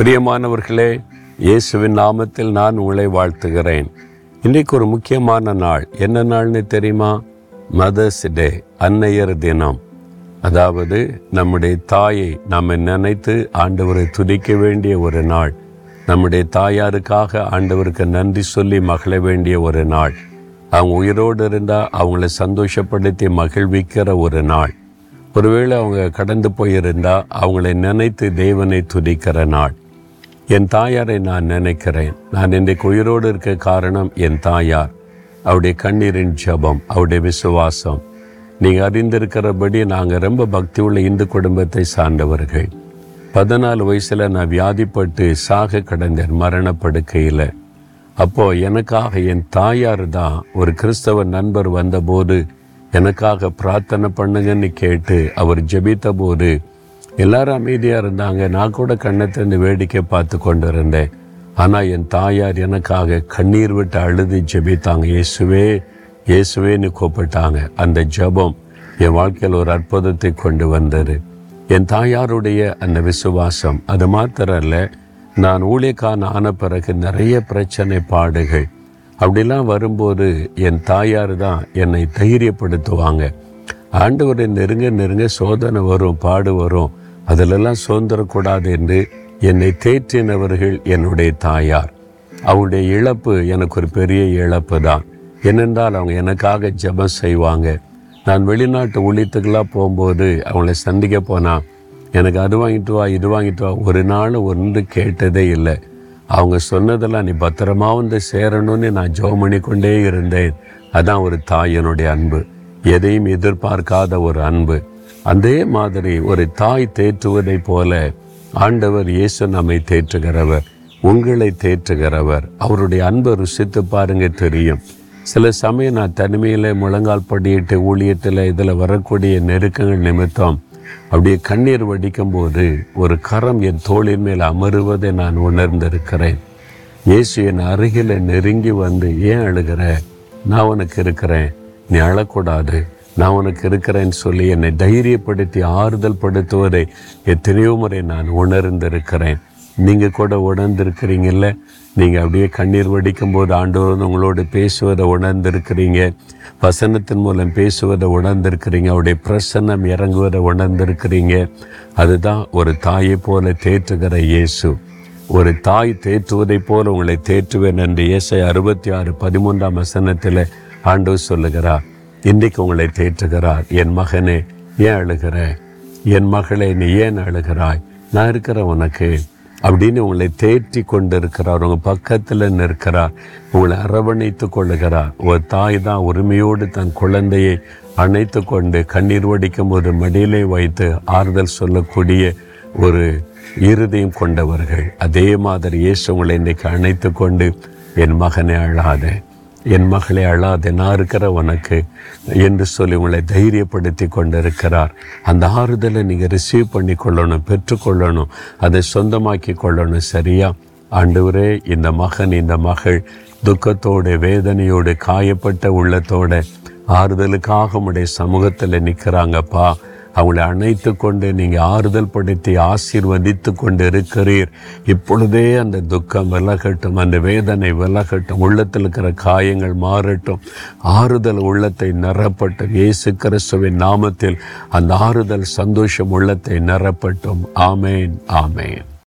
பிரியமானவர்களே இயேசுவின் நாமத்தில் நான் உங்களை வாழ்த்துகிறேன். இன்றைக்கு ஒரு முக்கியமான நாள். என்ன நாள்னு தெரியுமா? மதர்ஸ் டே அன்னையர் தினம். அதாவது நம்முடைய தாயை நாம் நினைத்து ஆண்டவரை துதிக்க வேண்டிய ஒரு நாள். நம்முடைய தாயாருக்காக ஆண்டவருக்கு நன்றி சொல்லி மகிழ வேண்டிய ஒரு நாள். அவங்க உயிரோடு இருந்தால் அவங்கள சந்தோஷப்படுத்தி மகிழ்விக்கிற ஒரு நாள். ஒருவேளை அவங்க கடந்து போயிருந்தால் அவங்களை நினைத்து தேவனை துதிக்கிற நாள். என் தாயாரை நான் நினைக்கிறேன். நான் இன்றைக்கு உயிரோடு இருக்க காரணம் என் தாயார். அவருடைய கண்ணீரின் ஜபம் அவருடைய விசுவாசம். நீங்கள் அறிந்திருக்கிறபடி நாங்கள் ரொம்ப பக்தி உள்ள இந்து குடும்பத்தை சார்ந்தவர்கள். பதினாலு வயசில் நான் வியாதிப்பட்டு சாக கடந்தேன் மரணப்படுக்கையில். அப்போது எனக்காக என் தாயார் தான் ஒரு கிறிஸ்தவ நண்பர் வந்தபோது எனக்காக பிரார்த்தனை பண்ணுங்கன்னு கேட்டு அவர் ஜெபித்த போது எல்லாரும் அமைதியாக இருந்தாங்க. நான் கூட கண்ணை திறந்து வேடிக்கை பார்த்து கொண்டு இருந்தேன் ஆனால் என் தாயார் எனக்காக கண்ணீர் விட்டு அழுது ஜெபித்தாங்க. இயேசுவே இயேசுவேன்னு கூப்பிட்டாங்க. அந்த ஜெபம் என் வாழ்க்கையில் ஒரு அற்புதத்தை கொண்டு வந்தது. என் தாயாருடைய அந்த விசுவாசம் அது மாத்திரம் இல்லை நான் ஊழியக்கான ஆன பிறகு நிறைய பிரச்சனை பாடுகள். அப்படிலாம் வரும்போது என் தாயார் தான் என்னை தைரியப்படுத்துவாங்க. ஆண்டவரை நெருங்க நெருங்க சோதனை வரும் பாடு வரும். அதிலெல்லாம் சுதந்திரக்கூடாது என்று என்னை தேற்றினவர்கள் என்னுடைய தாயார். அவருடைய இழப்பு எனக்கு ஒரு பெரிய இழப்பு தான். ஏனென்றால் அவங்க எனக்காக ஜெபம் செய்வாங்க. நான் வெளிநாட்டு ஊழியத்துக்கெல்லாம் போகும்போது அவங்கள சந்திக்க போனால் எனக்கு அது வாங்கிட்டு வா இது வாங்கிட்டு வா. ஒரு நாள் ஒன்று கேட்டதே இல்லை. அவங்க சொன்னதெல்லாம் நீ பத்திரமா வந்து சேரணும்னு நான் ஜோம் பண்ணிக்கொண்டே இருந்தேன். அதான் ஒரு தாயினுடைய அன்பு. எதையும் எதிர்பார்க்காத ஒரு அன்பு. அதே மாதிரி ஒரு தாய் தேற்றுவதை போல ஆண்டவர் இயேசு நம்மை தேற்றுகிறவர் உங்களை தேற்றுகிறவர். அவருடைய அன்பை ருசித்து பாருங்க தெரியும். சில சமயம் நான் தனிமையில் முழங்கால் படியிட்டு ஊழியத்தில் இதில் வரக்கூடிய நெருக்கங்கள் நிமித்தம் அப்படியே கண்ணீர் வடிக்கும்போது ஒரு கரம் என் தோளின் மேல் அமருவதை நான் உணர்ந்திருக்கிறேன். இயேசு என் அருகில் நெருங்கி வந்து ஏன் அழுகிற? நான் உனக்கு இருக்கிறேன். நீ அழக்கூடாது. நான் உனக்கு இருக்கிறேன்னு சொல்லி என்னை தைரியப்படுத்தி ஆறுதல் படுத்துவதை எத்தனையோ முறை நான் உணர்ந்திருக்கிறேன். நீங்கள் கூட உணர்ந்திருக்கிறீங்கல்ல? நீங்கள் அப்படியே கண்ணீர் வடிக்கும் போது ஆண்டவர் உங்களோடு பேசுவதை உணர்ந்திருக்கிறீங்க. வசனத்தின் மூலம் பேசுவதை உணர்ந்திருக்கிறீங்க. அவருடைய பிரசன்னம் இறங்குவதை உணர்ந்திருக்கிறீங்க. அதுதான் ஒரு தாயை போல தேற்றுகிற இயேசு. ஒரு தாய் தேற்றுவதைப் போல உங்களை தேற்றுவேன் என்று இயேசை அறுபத்தி ஆறு பதிமூன்றாம் வசனத்தில் ஆண்டவர் சொல்லுகிறார். இன்றைக்கு உங்களை தேற்றுகிறார். என் மகனே ஏன் அழுகிற? என் மகளே நீ ஏன் அழுகிறாய்? நான் இருக்கிற உனக்கு. அப்படின்னு உங்களை தேற்றி கொண்டு இருக்கிறார் உங்கள் பக்கத்தில் நிற்கிறார். உங்களை அரவணைத்து கொள்ளுகிறார். ஒரு தாய் தான் உரிமையோடு தன் குழந்தையை அணைத்து கொண்டு கண்ணீர் வடிக்கும் ஒரு மடியிலே வைத்து ஆறுதல் சொல்லக்கூடிய ஒரு இருதயம் கொண்டவர்கள். அதே மாதிரி இயேசு உங்களை இன்றைக்கு அணைத்து கொண்டு என் மகனை அழாதே. என் மகளே அழாதே நான் இருக்கிற உனக்கு என்று சொல்லி உங்களை தைரியப்படுத்தி கொண்டிருக்கிறார். அந்த ஆறுதலை நீங்கள் ரிசீவ் பண்ணி கொள்ளணும் பெற்றுக்கொள்ளணும் அதை சொந்தமாக்கி கொள்ளணும் சரியா? ஆண்டவரே இந்த மகன் இந்த மகள் துக்கத்தோடு வேதனையோடு காயப்பட்ட உள்ளத்தோட ஆறுதலுக்காக உடைய சமூகத்தில் நிற்கிறாங்கப்பா அவங்களை அணைத்து கொண்டு நீங்கள் ஆறுதல் படுத்தி ஆசீர்வதித்து கொண்டு இருக்கிறீர். இப்பொழுதே அந்த துக்கம் விலகட்டும் அந்த வேதனை விலகட்டும் உள்ளத்தில் இருக்கிற காயங்கள் மாறட்டும். ஆறுதல் உள்ளத்தை நிரப்பட்டும். இயேசு கிறிஸ்துவின் நாமத்தில் அந்த ஆறுதல் சந்தோஷம் உள்ளத்தை நிரப்பட்டும். ஆமேன் ஆமேன்.